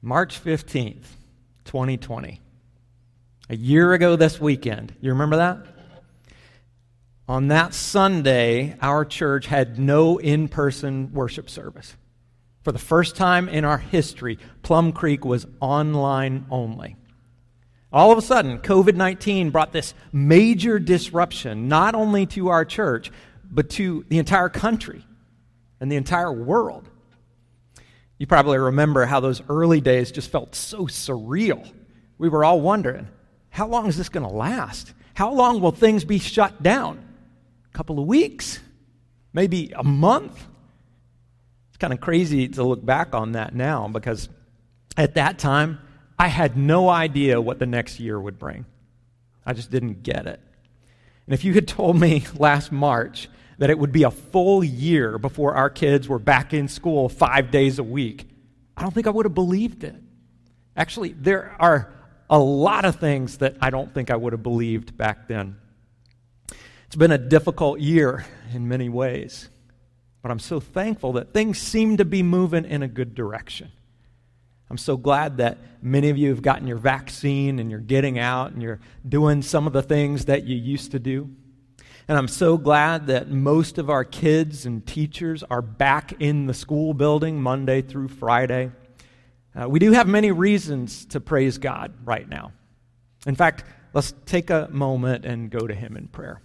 March 15th, 2020. A year ago this weekend. You remember that? On that Sunday, our church had no in person worship service. For the first time in our history, Plum Creek was online only. All of a sudden, COVID 19 brought this major disruption, not only to our church, but to the entire country and the entire world. You probably remember how those early days just felt so surreal. We were all wondering how long is this going to last? How long will things be shut down? A couple of weeks? Maybe a month? It's kind of crazy to look back on that now because at that time, I had no idea what the next year would bring. I just didn't get it. And if you had told me last March that it would be a full year before our kids were back in school five days a week, I don't think I would have believed it. Actually, there are a lot of things that I don't think I would have believed back then. It's been a difficult year in many ways, but I'm so thankful that things seem to be moving in a good direction. I'm so glad that many of you have gotten your vaccine and you're getting out and you're doing some of the things that you used to do. And I'm so glad that most of our kids and teachers are back in the school building Monday through Friday. Uh, we do have many reasons to praise God right now. In fact, let's take a moment and go to Him in prayer.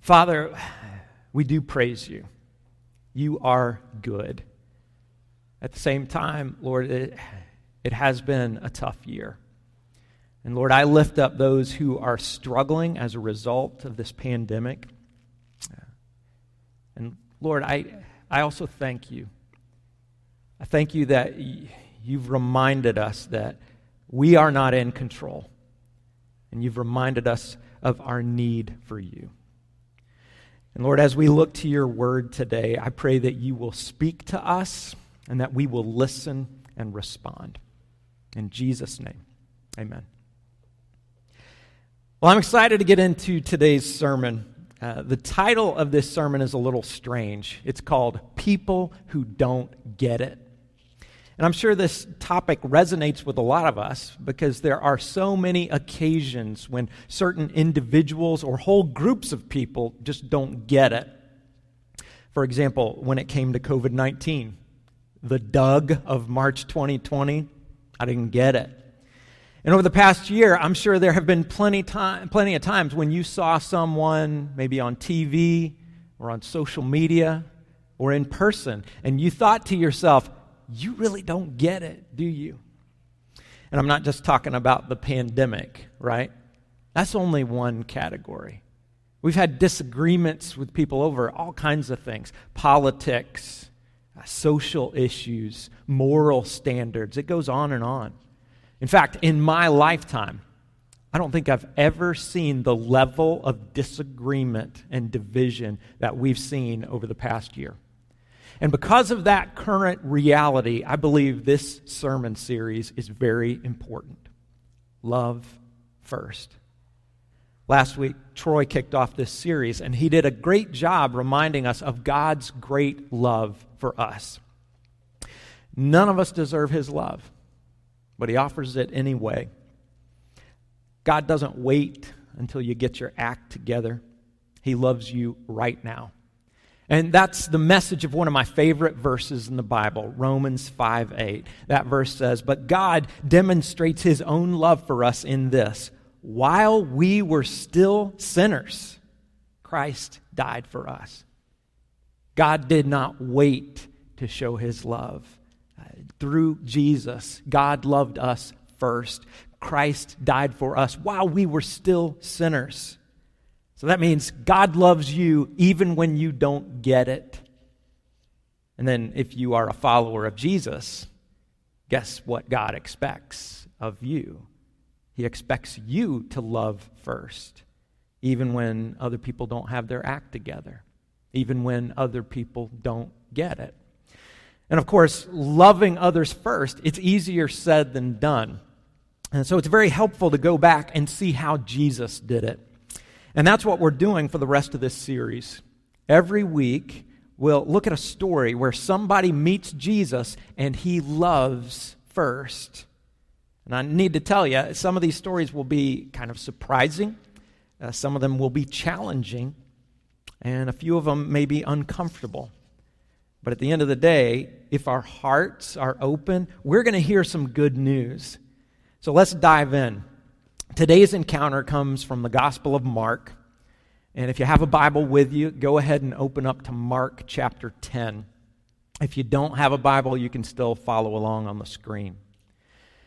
Father, we do praise you. You are good. At the same time, Lord, it, it has been a tough year. And Lord, I lift up those who are struggling as a result of this pandemic. And Lord, I, I also thank you. I thank you that you've reminded us that we are not in control. And you've reminded us of our need for you. And Lord, as we look to your word today, I pray that you will speak to us and that we will listen and respond. In Jesus' name, amen. Well, I'm excited to get into today's sermon. Uh, the title of this sermon is a little strange. It's called People Who Don't Get It. And I'm sure this topic resonates with a lot of us because there are so many occasions when certain individuals or whole groups of people just don't get it. For example, when it came to COVID 19, the Doug of March 2020. I didn't get it. And over the past year, I'm sure there have been plenty, time, plenty of times when you saw someone, maybe on TV or on social media or in person, and you thought to yourself, you really don't get it, do you? And I'm not just talking about the pandemic, right? That's only one category. We've had disagreements with people over all kinds of things politics, uh, social issues, moral standards. It goes on and on. In fact, in my lifetime, I don't think I've ever seen the level of disagreement and division that we've seen over the past year. And because of that current reality, I believe this sermon series is very important. Love first. Last week, Troy kicked off this series, and he did a great job reminding us of God's great love for us. None of us deserve his love, but he offers it anyway. God doesn't wait until you get your act together, he loves you right now. And that's the message of one of my favorite verses in the Bible, Romans 5 8. That verse says, But God demonstrates his own love for us in this while we were still sinners, Christ died for us. God did not wait to show his love. Through Jesus, God loved us first. Christ died for us while we were still sinners. So that means God loves you even when you don't get it. And then, if you are a follower of Jesus, guess what God expects of you? He expects you to love first, even when other people don't have their act together, even when other people don't get it. And of course, loving others first, it's easier said than done. And so it's very helpful to go back and see how Jesus did it. And that's what we're doing for the rest of this series. Every week, we'll look at a story where somebody meets Jesus and he loves first. And I need to tell you, some of these stories will be kind of surprising, uh, some of them will be challenging, and a few of them may be uncomfortable. But at the end of the day, if our hearts are open, we're going to hear some good news. So let's dive in. Today's encounter comes from the Gospel of Mark. And if you have a Bible with you, go ahead and open up to Mark chapter 10. If you don't have a Bible, you can still follow along on the screen.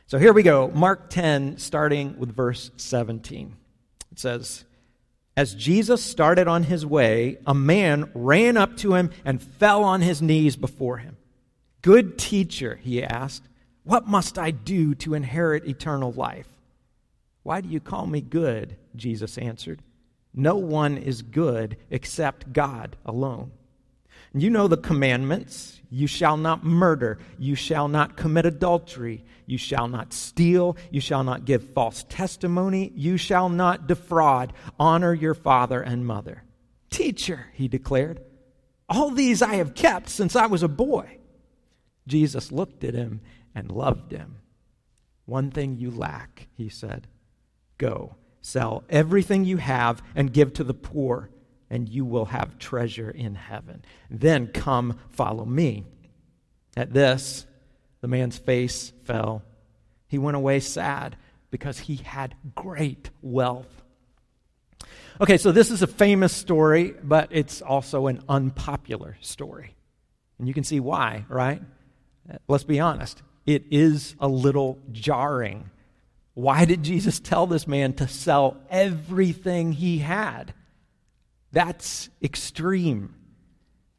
So here we go. Mark 10, starting with verse 17. It says, As Jesus started on his way, a man ran up to him and fell on his knees before him. Good teacher, he asked, what must I do to inherit eternal life? Why do you call me good? Jesus answered. No one is good except God alone. You know the commandments. You shall not murder. You shall not commit adultery. You shall not steal. You shall not give false testimony. You shall not defraud. Honor your father and mother. Teacher, he declared, all these I have kept since I was a boy. Jesus looked at him and loved him. One thing you lack, he said. Go Sell everything you have and give to the poor, and you will have treasure in heaven. Then come follow me. At this, the man's face fell. He went away sad because he had great wealth. Okay, so this is a famous story, but it's also an unpopular story. And you can see why, right? Let's be honest. It is a little jarring why did Jesus tell this man to sell everything he had? That's extreme.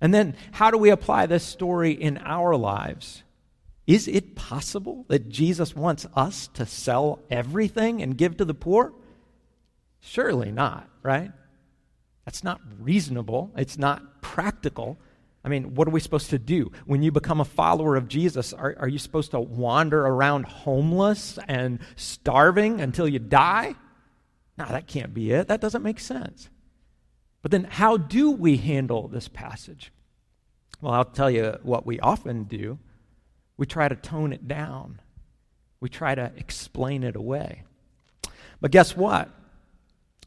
And then, how do we apply this story in our lives? Is it possible that Jesus wants us to sell everything and give to the poor? Surely not, right? That's not reasonable. It's not practical. I mean, what are we supposed to do? When you become a follower of Jesus, are, are you supposed to wander around homeless and starving until you die? No, that can't be it. That doesn't make sense. But then, how do we handle this passage? Well, I'll tell you what we often do. We try to tone it down, we try to explain it away. But guess what?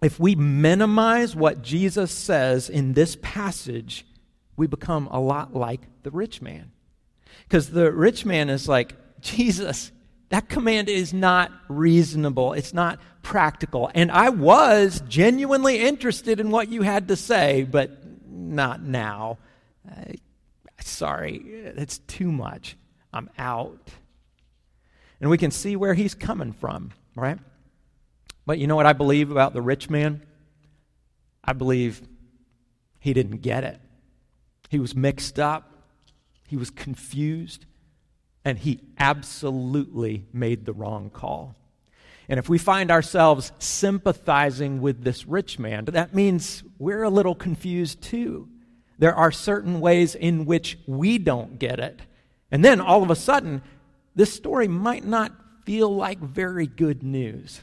If we minimize what Jesus says in this passage, we become a lot like the rich man. Because the rich man is like, Jesus, that command is not reasonable. It's not practical. And I was genuinely interested in what you had to say, but not now. Uh, sorry, it's too much. I'm out. And we can see where he's coming from, right? But you know what I believe about the rich man? I believe he didn't get it. He was mixed up, he was confused, and he absolutely made the wrong call. And if we find ourselves sympathizing with this rich man, that means we're a little confused too. There are certain ways in which we don't get it. And then all of a sudden, this story might not feel like very good news.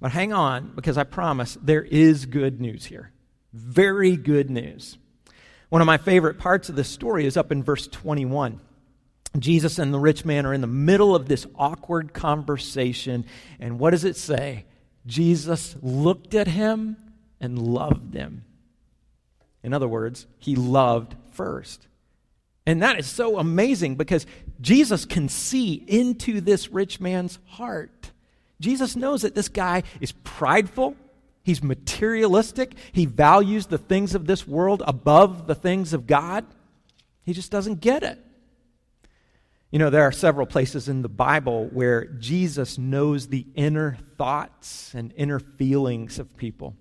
But hang on, because I promise there is good news here. Very good news. One of my favorite parts of this story is up in verse 21. Jesus and the rich man are in the middle of this awkward conversation. And what does it say? Jesus looked at him and loved him. In other words, he loved first. And that is so amazing because Jesus can see into this rich man's heart. Jesus knows that this guy is prideful, He's materialistic. He values the things of this world above the things of God. He just doesn't get it. You know, there are several places in the Bible where Jesus knows the inner thoughts and inner feelings of people.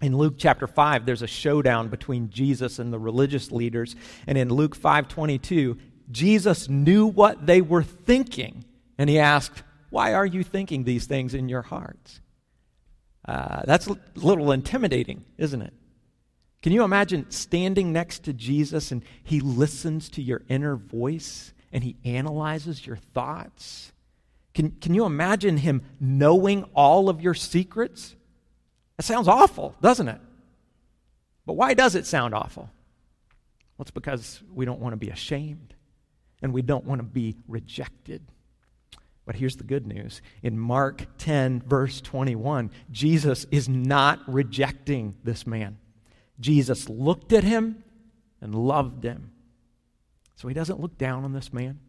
In Luke chapter 5, there's a showdown between Jesus and the religious leaders. And in Luke 5:22, Jesus knew what they were thinking, and he asked, "Why are you thinking these things in your hearts?" Uh, that's a little intimidating, isn't it? Can you imagine standing next to Jesus and he listens to your inner voice and he analyzes your thoughts? Can, can you imagine him knowing all of your secrets? That sounds awful, doesn't it? But why does it sound awful? Well, it's because we don't want to be ashamed and we don't want to be rejected. But here's the good news. In Mark 10, verse 21, Jesus is not rejecting this man. Jesus looked at him and loved him. So he doesn't look down on this man,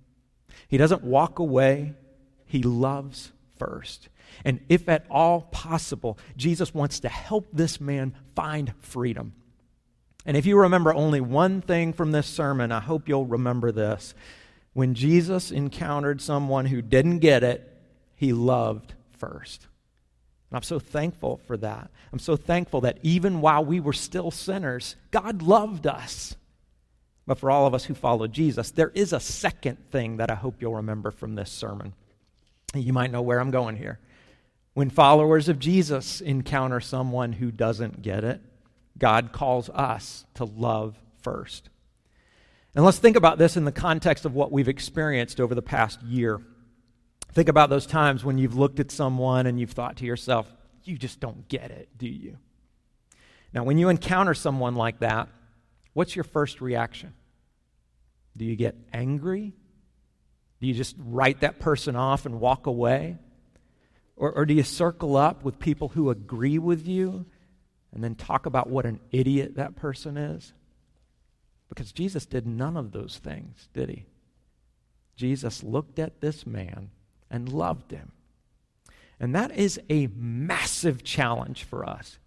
he doesn't walk away. He loves first. And if at all possible, Jesus wants to help this man find freedom. And if you remember only one thing from this sermon, I hope you'll remember this. When Jesus encountered someone who didn't get it, he loved first. And I'm so thankful for that. I'm so thankful that even while we were still sinners, God loved us. But for all of us who follow Jesus, there is a second thing that I hope you'll remember from this sermon. You might know where I'm going here. When followers of Jesus encounter someone who doesn't get it, God calls us to love first. And let's think about this in the context of what we've experienced over the past year. Think about those times when you've looked at someone and you've thought to yourself, you just don't get it, do you? Now, when you encounter someone like that, what's your first reaction? Do you get angry? Do you just write that person off and walk away? Or, or do you circle up with people who agree with you and then talk about what an idiot that person is? Because Jesus did none of those things, did he? Jesus looked at this man and loved him. And that is a massive challenge for us.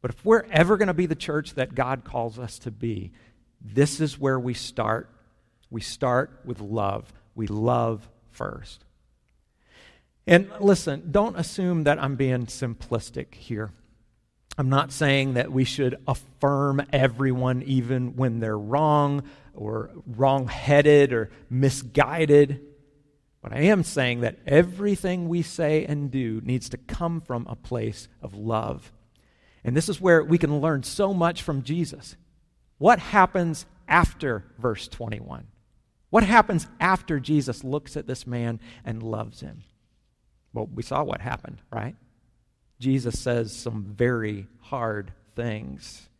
But if we're ever going to be the church that God calls us to be, this is where we start. We start with love. We love first. And listen, don't assume that I'm being simplistic here. I'm not saying that we should affirm everyone even when they're wrong or wrong headed or misguided. But I am saying that everything we say and do needs to come from a place of love. And this is where we can learn so much from Jesus. What happens after verse 21? What happens after Jesus looks at this man and loves him? Well, we saw what happened, right? Jesus says some very hard things.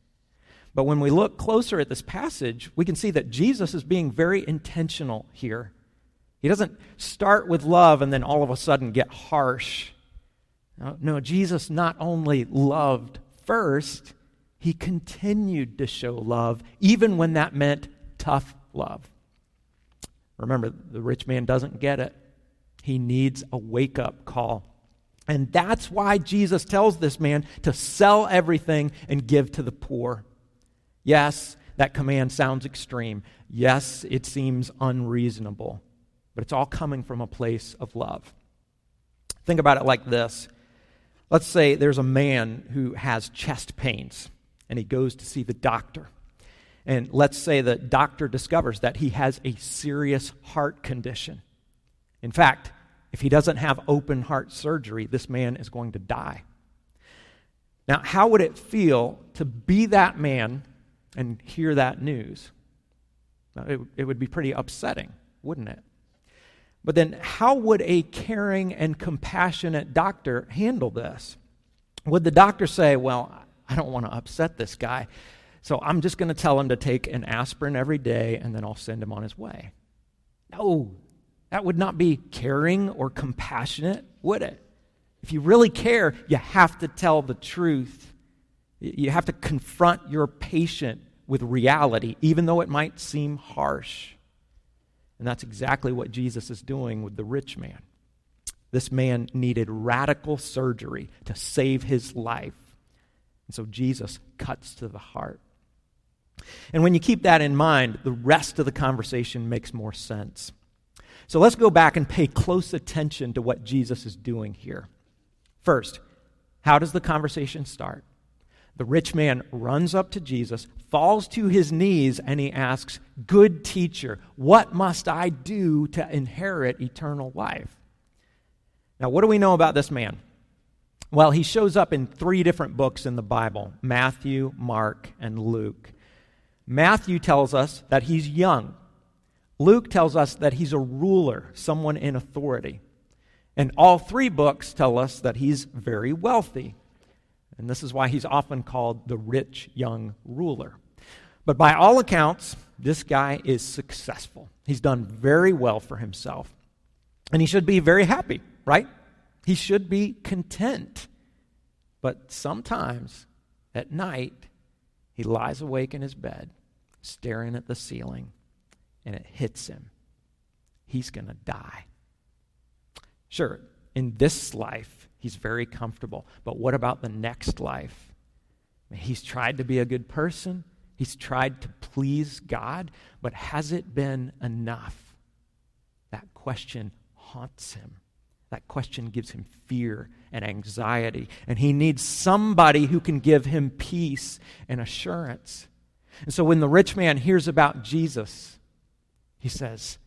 But when we look closer at this passage, we can see that Jesus is being very intentional here. He doesn't start with love and then all of a sudden get harsh. No, no, Jesus not only loved first, he continued to show love, even when that meant tough love. Remember, the rich man doesn't get it. He needs a wake up call. And that's why Jesus tells this man to sell everything and give to the poor. Yes, that command sounds extreme. Yes, it seems unreasonable. But it's all coming from a place of love. Think about it like this. Let's say there's a man who has chest pains and he goes to see the doctor. And let's say the doctor discovers that he has a serious heart condition. In fact, if he doesn't have open heart surgery, this man is going to die. Now, how would it feel to be that man and hear that news? It, it would be pretty upsetting, wouldn't it? But then, how would a caring and compassionate doctor handle this? Would the doctor say, Well, I don't want to upset this guy, so I'm just going to tell him to take an aspirin every day and then I'll send him on his way? No, that would not be caring or compassionate, would it? If you really care, you have to tell the truth. You have to confront your patient with reality, even though it might seem harsh. And that's exactly what Jesus is doing with the rich man. This man needed radical surgery to save his life. And so Jesus cuts to the heart. And when you keep that in mind, the rest of the conversation makes more sense. So let's go back and pay close attention to what Jesus is doing here. First, how does the conversation start? The rich man runs up to Jesus, falls to his knees, and he asks, Good teacher, what must I do to inherit eternal life? Now, what do we know about this man? Well, he shows up in three different books in the Bible Matthew, Mark, and Luke. Matthew tells us that he's young. Luke tells us that he's a ruler, someone in authority. And all three books tell us that he's very wealthy. And this is why he's often called the rich young ruler. But by all accounts, this guy is successful. He's done very well for himself. And he should be very happy, right? He should be content. But sometimes at night, he lies awake in his bed, staring at the ceiling, and it hits him. He's going to die. Sure, in this life, he's very comfortable. But what about the next life? He's tried to be a good person, he's tried to please God, but has it been enough? That question haunts him. That question gives him fear and anxiety, and he needs somebody who can give him peace and assurance. And so when the rich man hears about Jesus, he says,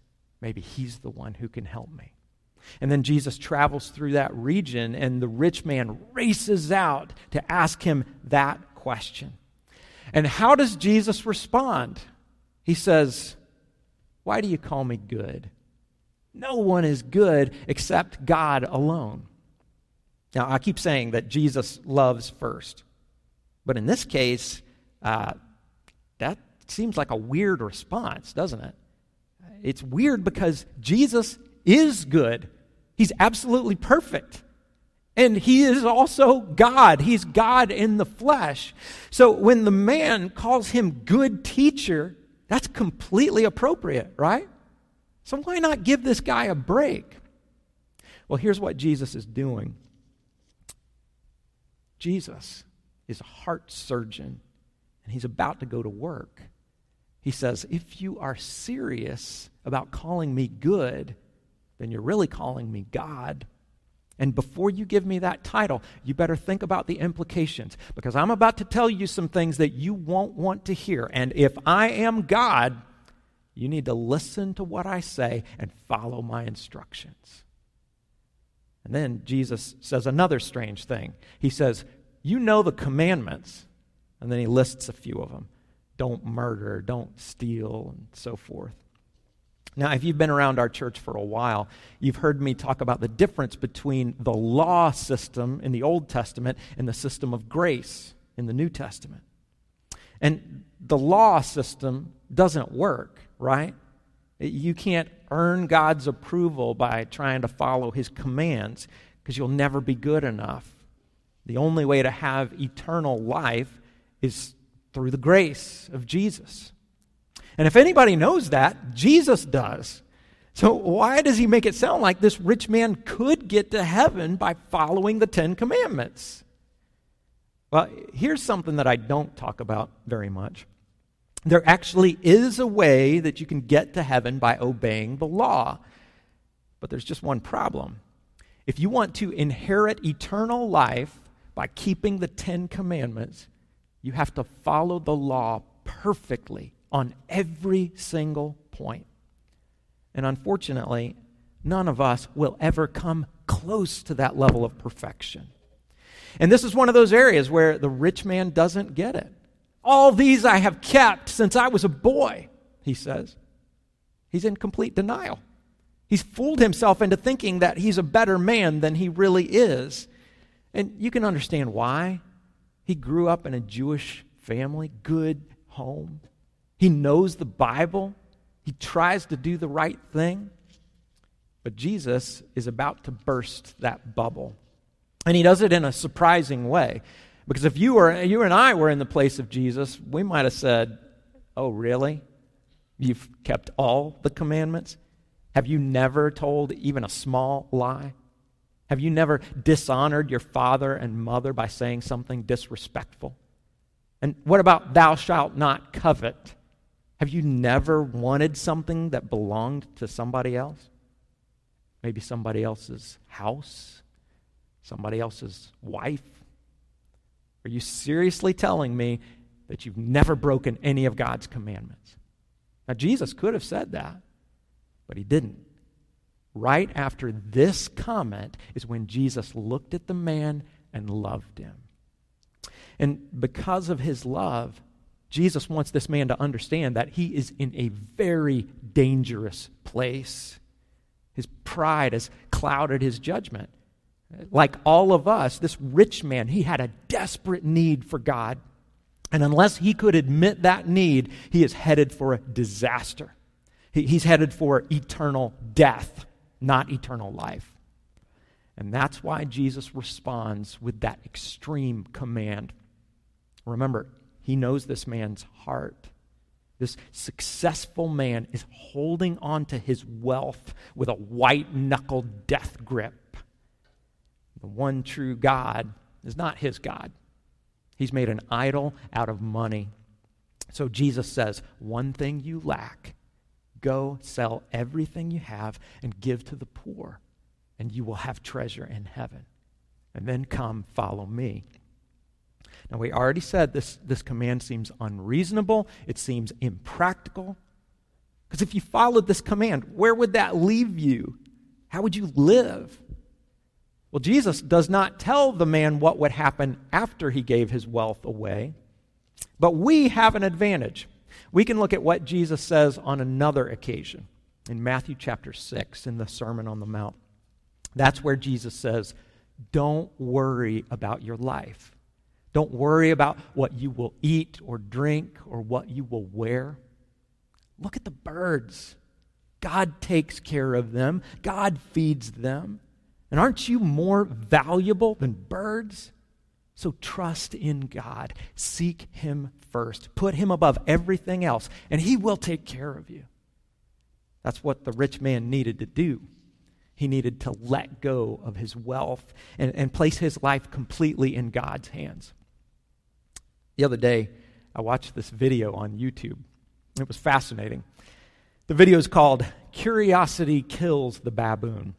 Maybe he's the one who can help me. And then Jesus travels through that region, and the rich man races out to ask him that question. And how does Jesus respond? He says, Why do you call me good? No one is good except God alone. Now, I keep saying that Jesus loves first. But in this case, uh, that seems like a weird response, doesn't it? It's weird because Jesus is good. He's absolutely perfect. And he is also God. He's God in the flesh. So when the man calls him good teacher, that's completely appropriate, right? So why not give this guy a break? Well, here's what Jesus is doing Jesus is a heart surgeon, and he's about to go to work. He says, If you are serious about calling me good, then you're really calling me God. And before you give me that title, you better think about the implications because I'm about to tell you some things that you won't want to hear. And if I am God, you need to listen to what I say and follow my instructions. And then Jesus says another strange thing. He says, You know the commandments. And then he lists a few of them don't murder, don't steal, and so forth. Now, if you've been around our church for a while, you've heard me talk about the difference between the law system in the Old Testament and the system of grace in the New Testament. And the law system doesn't work right? You can't earn God's approval by trying to follow his commands because you'll never be good enough. The only way to have eternal life is through the grace of Jesus. And if anybody knows that, Jesus does. So, why does he make it sound like this rich man could get to heaven by following the Ten Commandments? Well, here's something that I don't talk about very much. There actually is a way that you can get to heaven by obeying the law. But there's just one problem. If you want to inherit eternal life by keeping the Ten Commandments, you have to follow the law perfectly on every single point. And unfortunately, none of us will ever come close to that level of perfection. And this is one of those areas where the rich man doesn't get it. All these I have kept since I was a boy, he says. He's in complete denial. He's fooled himself into thinking that he's a better man than he really is. And you can understand why. He grew up in a Jewish family, good home. He knows the Bible. He tries to do the right thing. But Jesus is about to burst that bubble. And he does it in a surprising way. Because if you, were, you and I were in the place of Jesus, we might have said, Oh, really? You've kept all the commandments? Have you never told even a small lie? Have you never dishonored your father and mother by saying something disrespectful? And what about thou shalt not covet? Have you never wanted something that belonged to somebody else? Maybe somebody else's house, somebody else's wife, are you seriously telling me that you've never broken any of God's commandments? Now, Jesus could have said that, but he didn't. Right after this comment is when Jesus looked at the man and loved him. And because of his love, Jesus wants this man to understand that he is in a very dangerous place. His pride has clouded his judgment. Like all of us, this rich man, he had a desperate need for God. And unless he could admit that need, he is headed for a disaster. he's headed for eternal death, not eternal life. And that's why Jesus responds with that extreme command. Remember, he knows this man's heart. This successful man is holding on to his wealth with a white knuckled death grip. The one true God is not his God. He's made an idol out of money. So Jesus says, One thing you lack, go sell everything you have and give to the poor, and you will have treasure in heaven. And then come, follow me. Now, we already said this, this command seems unreasonable, it seems impractical. Because if you followed this command, where would that leave you? How would you live? Well, Jesus does not tell the man what would happen after he gave his wealth away, but we have an advantage. We can look at what Jesus says on another occasion in Matthew chapter 6 in the Sermon on the Mount. That's where Jesus says, Don't worry about your life. Don't worry about what you will eat or drink or what you will wear. Look at the birds. God takes care of them, God feeds them. And aren't you more valuable than birds? So trust in God. Seek Him first. Put Him above everything else, and He will take care of you. That's what the rich man needed to do. He needed to let go of his wealth and, and place his life completely in God's hands. The other day, I watched this video on YouTube. It was fascinating. The video is called Curiosity Kills the Baboon.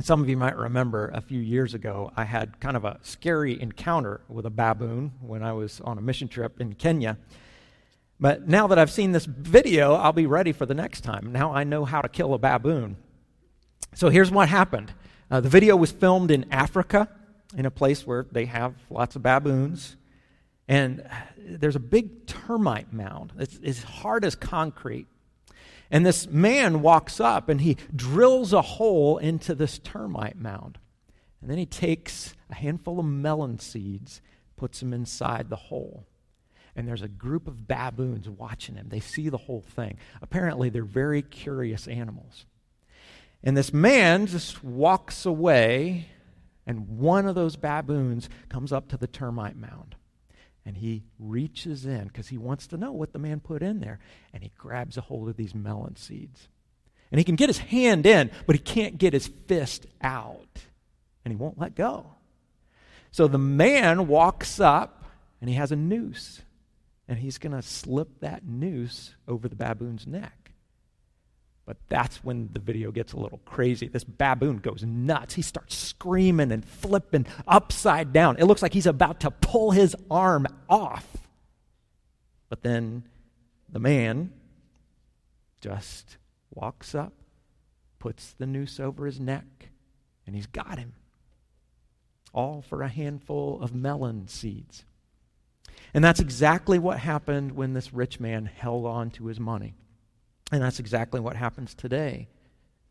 Some of you might remember a few years ago, I had kind of a scary encounter with a baboon when I was on a mission trip in Kenya. But now that I've seen this video, I'll be ready for the next time. Now I know how to kill a baboon. So here's what happened uh, the video was filmed in Africa, in a place where they have lots of baboons. And there's a big termite mound. It's as hard as concrete. And this man walks up and he drills a hole into this termite mound. And then he takes a handful of melon seeds, puts them inside the hole. And there's a group of baboons watching him. They see the whole thing. Apparently, they're very curious animals. And this man just walks away, and one of those baboons comes up to the termite mound and he reaches in because he wants to know what the man put in there. And he grabs a hold of these melon seeds. And he can get his hand in, but he can't get his fist out. And he won't let go. So the man walks up and he has a noose. And he's going to slip that noose over the baboon's neck. But that's when the video gets a little crazy. This baboon goes nuts. He starts screaming and flipping upside down. It looks like he's about to pull his arm off. But then the man just walks up, puts the noose over his neck, and he's got him. All for a handful of melon seeds. And that's exactly what happened when this rich man held on to his money. And that's exactly what happens today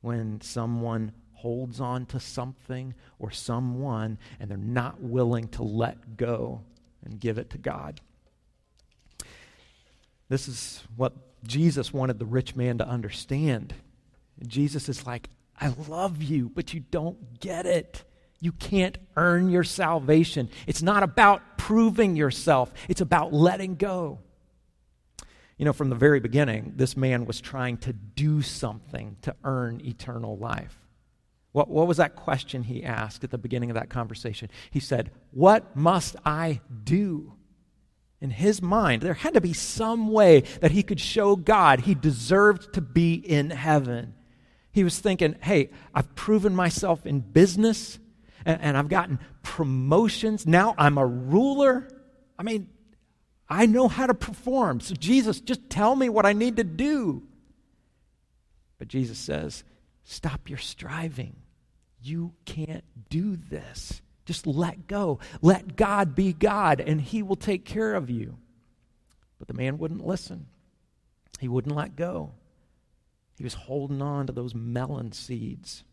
when someone holds on to something or someone and they're not willing to let go and give it to God. This is what Jesus wanted the rich man to understand. Jesus is like, I love you, but you don't get it. You can't earn your salvation. It's not about proving yourself, it's about letting go. You know, from the very beginning, this man was trying to do something to earn eternal life. What, what was that question he asked at the beginning of that conversation? He said, What must I do? In his mind, there had to be some way that he could show God he deserved to be in heaven. He was thinking, Hey, I've proven myself in business and, and I've gotten promotions. Now I'm a ruler. I mean, I know how to perform. So, Jesus, just tell me what I need to do. But Jesus says, Stop your striving. You can't do this. Just let go. Let God be God, and He will take care of you. But the man wouldn't listen, he wouldn't let go. He was holding on to those melon seeds.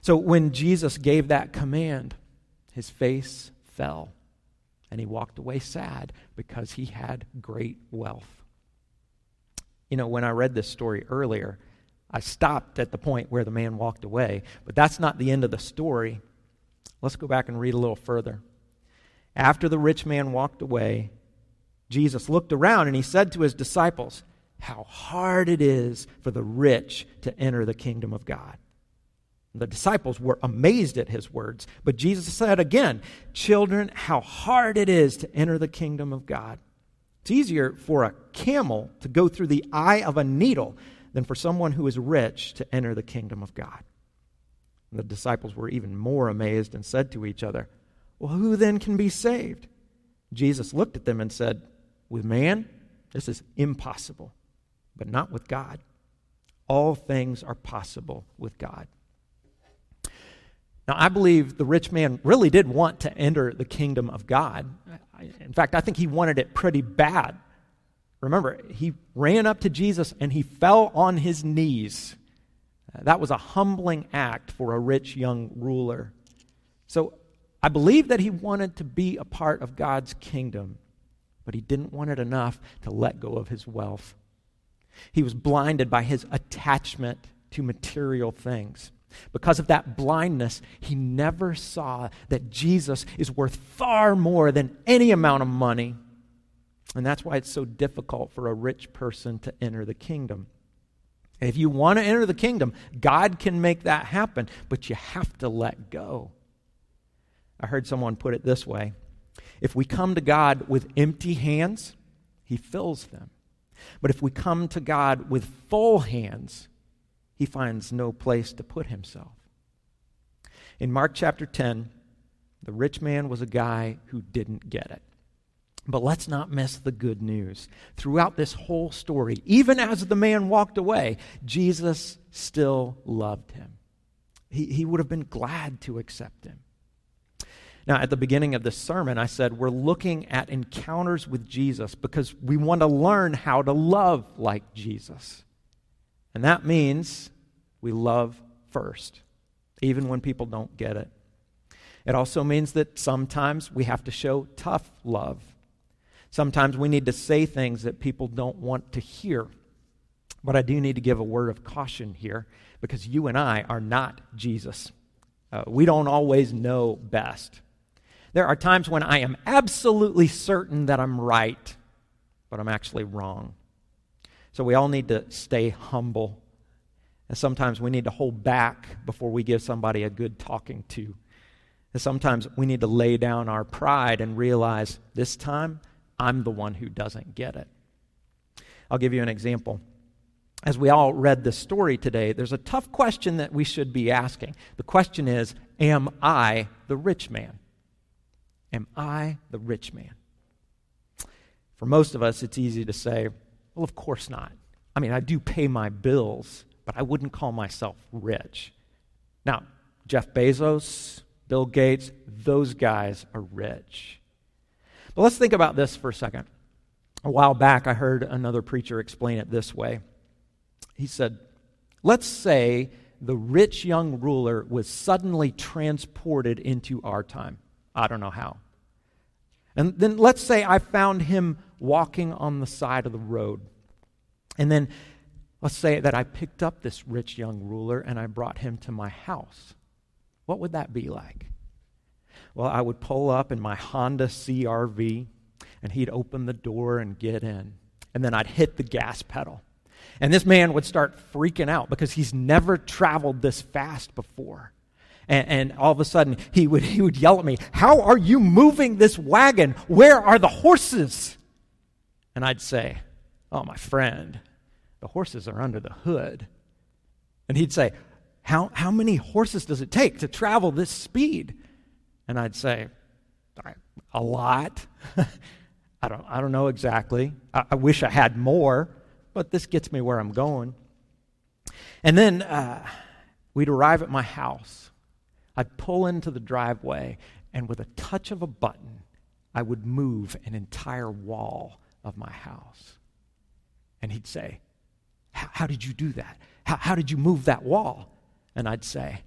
So when Jesus gave that command, his face fell. And he walked away sad because he had great wealth. You know, when I read this story earlier, I stopped at the point where the man walked away, but that's not the end of the story. Let's go back and read a little further. After the rich man walked away, Jesus looked around and he said to his disciples, How hard it is for the rich to enter the kingdom of God. The disciples were amazed at his words, but Jesus said again, Children, how hard it is to enter the kingdom of God. It's easier for a camel to go through the eye of a needle than for someone who is rich to enter the kingdom of God. And the disciples were even more amazed and said to each other, Well, who then can be saved? Jesus looked at them and said, With man, this is impossible, but not with God. All things are possible with God. Now, I believe the rich man really did want to enter the kingdom of God. In fact, I think he wanted it pretty bad. Remember, he ran up to Jesus and he fell on his knees. Uh, that was a humbling act for a rich young ruler. So I believe that he wanted to be a part of God's kingdom, but he didn't want it enough to let go of his wealth. He was blinded by his attachment to material things. Because of that blindness, he never saw that Jesus is worth far more than any amount of money and that's why it's so difficult for a rich person to enter the kingdom. If you want to enter the kingdom, God can make that happen, but you have to let go. I heard someone put it this way If we come to God with empty hands, He fills them. But if we come to God with full hands, He finds no place to put Himself. In Mark chapter 10, the rich man was a guy who didn't get it. But let's not miss the good news. Throughout this whole story, even as the man walked away, Jesus still loved him. He, he would have been glad to accept him. Now, at the beginning of this sermon, I said we're looking at encounters with Jesus because we want to learn how to love like Jesus. And that means we love first, even when people don't get it. It also means that sometimes we have to show tough love Sometimes we need to say things that people don't want to hear. But I do need to give a word of caution here because you and I are not Jesus. Uh, we don't always know best. There are times when I am absolutely certain that I'm right, but I'm actually wrong. So we all need to stay humble. And sometimes we need to hold back before we give somebody a good talking to. And sometimes we need to lay down our pride and realize this time I'm the one who doesn't get it. I'll give you an example. As we all read this story today, there's a tough question that we should be asking. The question is Am I the rich man? Am I the rich man? For most of us, it's easy to say, Well, of course not. I mean, I do pay my bills, but I wouldn't call myself rich. Now, Jeff Bezos, Bill Gates, those guys are rich. But let's think about this for a second. A while back, I heard another preacher explain it this way. He said, Let's say the rich young ruler was suddenly transported into our time. I don't know how. And then let's say I found him walking on the side of the road. And then let's say that I picked up this rich young ruler and I brought him to my house. What would that be like? Well, I would pull up in my Honda CRV, and he'd open the door and get in. And then I'd hit the gas pedal. And this man would start freaking out because he's never traveled this fast before. And, and, all of a sudden, he would, he would yell at me, How are you moving this wagon? Where are the horses? And I'd say, Oh, my friend, the horses are under the hood. And he'd say, How, how many horses does it take to travel this speed? And I'd say, a lot. I, don't, I don't know exactly. I, I, wish I had more, but this gets me where I'm going. And then uh, we'd arrive at my house. I'd pull into the driveway, and with a touch of a button, I would move an entire wall of my house. And he'd say, How did you do that? How, how did you move that wall? And I'd say,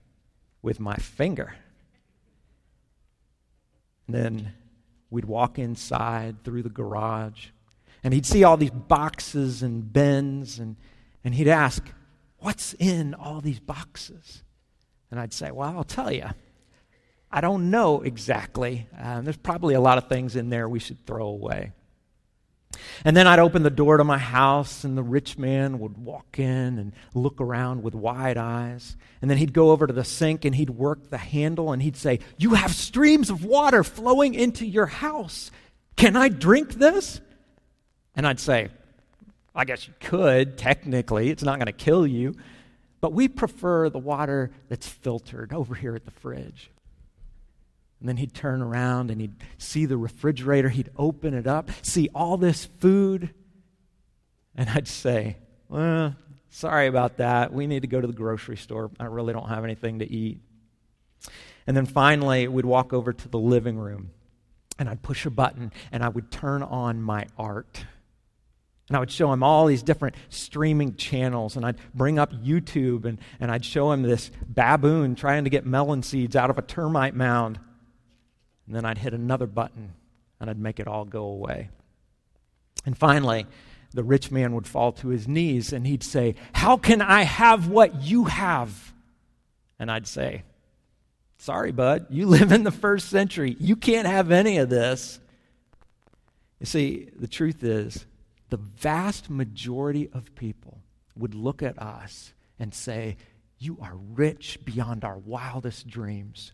With my finger. And then we'd walk inside through the garage, and he'd see all these boxes and bins, and, and he'd ask, What's in all these boxes? And I'd say, Well, I'll tell you. I don't know exactly. Um, there's probably a lot of things in there we should throw away. And then I'd open the door to my house, and the rich man would walk in and look around with wide eyes. And then he'd go over to the sink and he'd work the handle and he'd say, You have streams of water flowing into your house. Can I drink this? And I'd say, I guess you could, technically. It's not going to kill you. But we prefer the water that's filtered over here at the fridge. And then he'd turn around and he'd see the refrigerator. He'd open it up, see all this food. And I'd say, Well, sorry about that. We need to go to the grocery store. I really don't have anything to eat. And then finally, we'd walk over to the living room and I'd push a button and I would turn on my art. And I would show him all these different streaming channels, and I'd bring up YouTube, and, and I'd show him this baboon trying to get melon seeds out of a termite mound. And then I'd hit another button and I'd make it all go away. And finally, the rich man would fall to his knees and he'd say, How can I have what you have? And I'd say, Sorry, bud, you live in the first century. You can't have any of this. You see, the truth is, the vast majority of people would look at us and say, You are rich beyond our wildest dreams.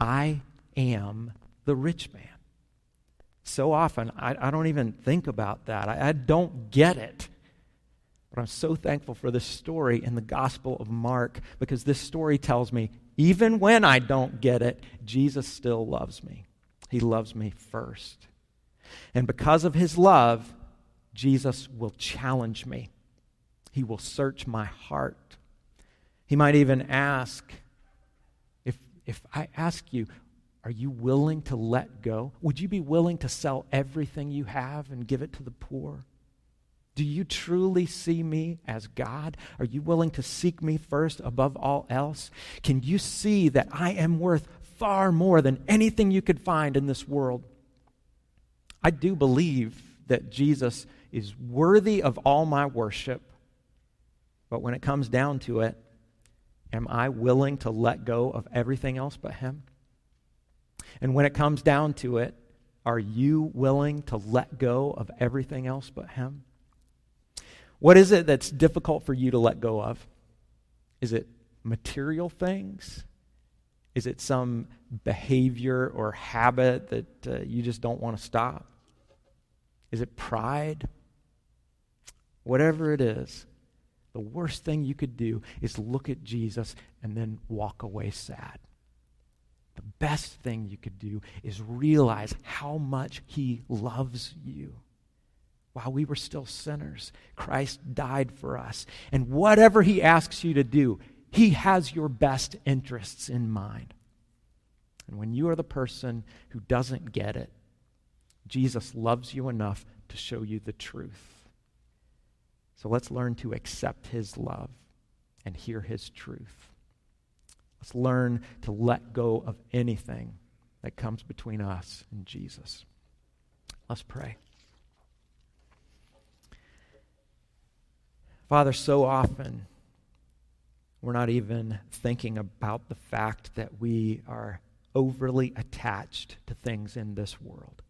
I am the rich man. So often, I, I don't even think about that. I, I don't get it. But I'm so thankful for this story in the Gospel of Mark because this story tells me even when I don't get it, Jesus still loves me. He loves me first. And because of his love, Jesus will challenge me. He will search my heart. He might even ask if, if I ask you, are you willing to let go? Would you be willing to sell everything you have and give it to the poor? Do you truly see me as God? Are you willing to seek me first above all else? Can you see that I am worth far more than anything you could find in this world? I do believe that Jesus is worthy of all my worship, but when it comes down to it, am I willing to let go of everything else but Him? And when it comes down to it, are you willing to let go of everything else but Him? What is it that's difficult for you to let go of? Is it material things? Is it some behavior or habit that uh, you just don't want to stop? Is it pride? Whatever it is, the worst thing you could do is look at Jesus and then walk away sad the best thing you could do is realize how much He loves you. While we were still sinners, Christ died for us. And whatever He asks you to do, He has your best interests in mind. And when you are the person who doesn't get it, Jesus loves you enough to show you the truth. So let's learn to accept His love and hear His truth. Let's learn to let go of anything that comes between us and Jesus. Let's pray. Father, so often we're not even thinking about the fact that we are overly attached to things in this world.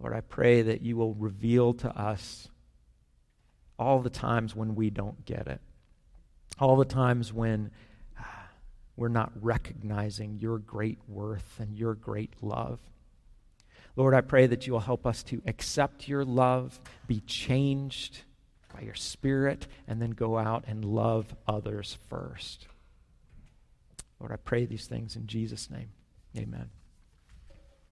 Lord, I pray that you will reveal to us all the times when we don't get it, all the times when uh, we're not recognizing your great worth and your great love. Lord, I pray that you will help us to accept your love, be changed by your Spirit, and then go out and love others first. Lord, I pray these things in Jesus' name. Amen.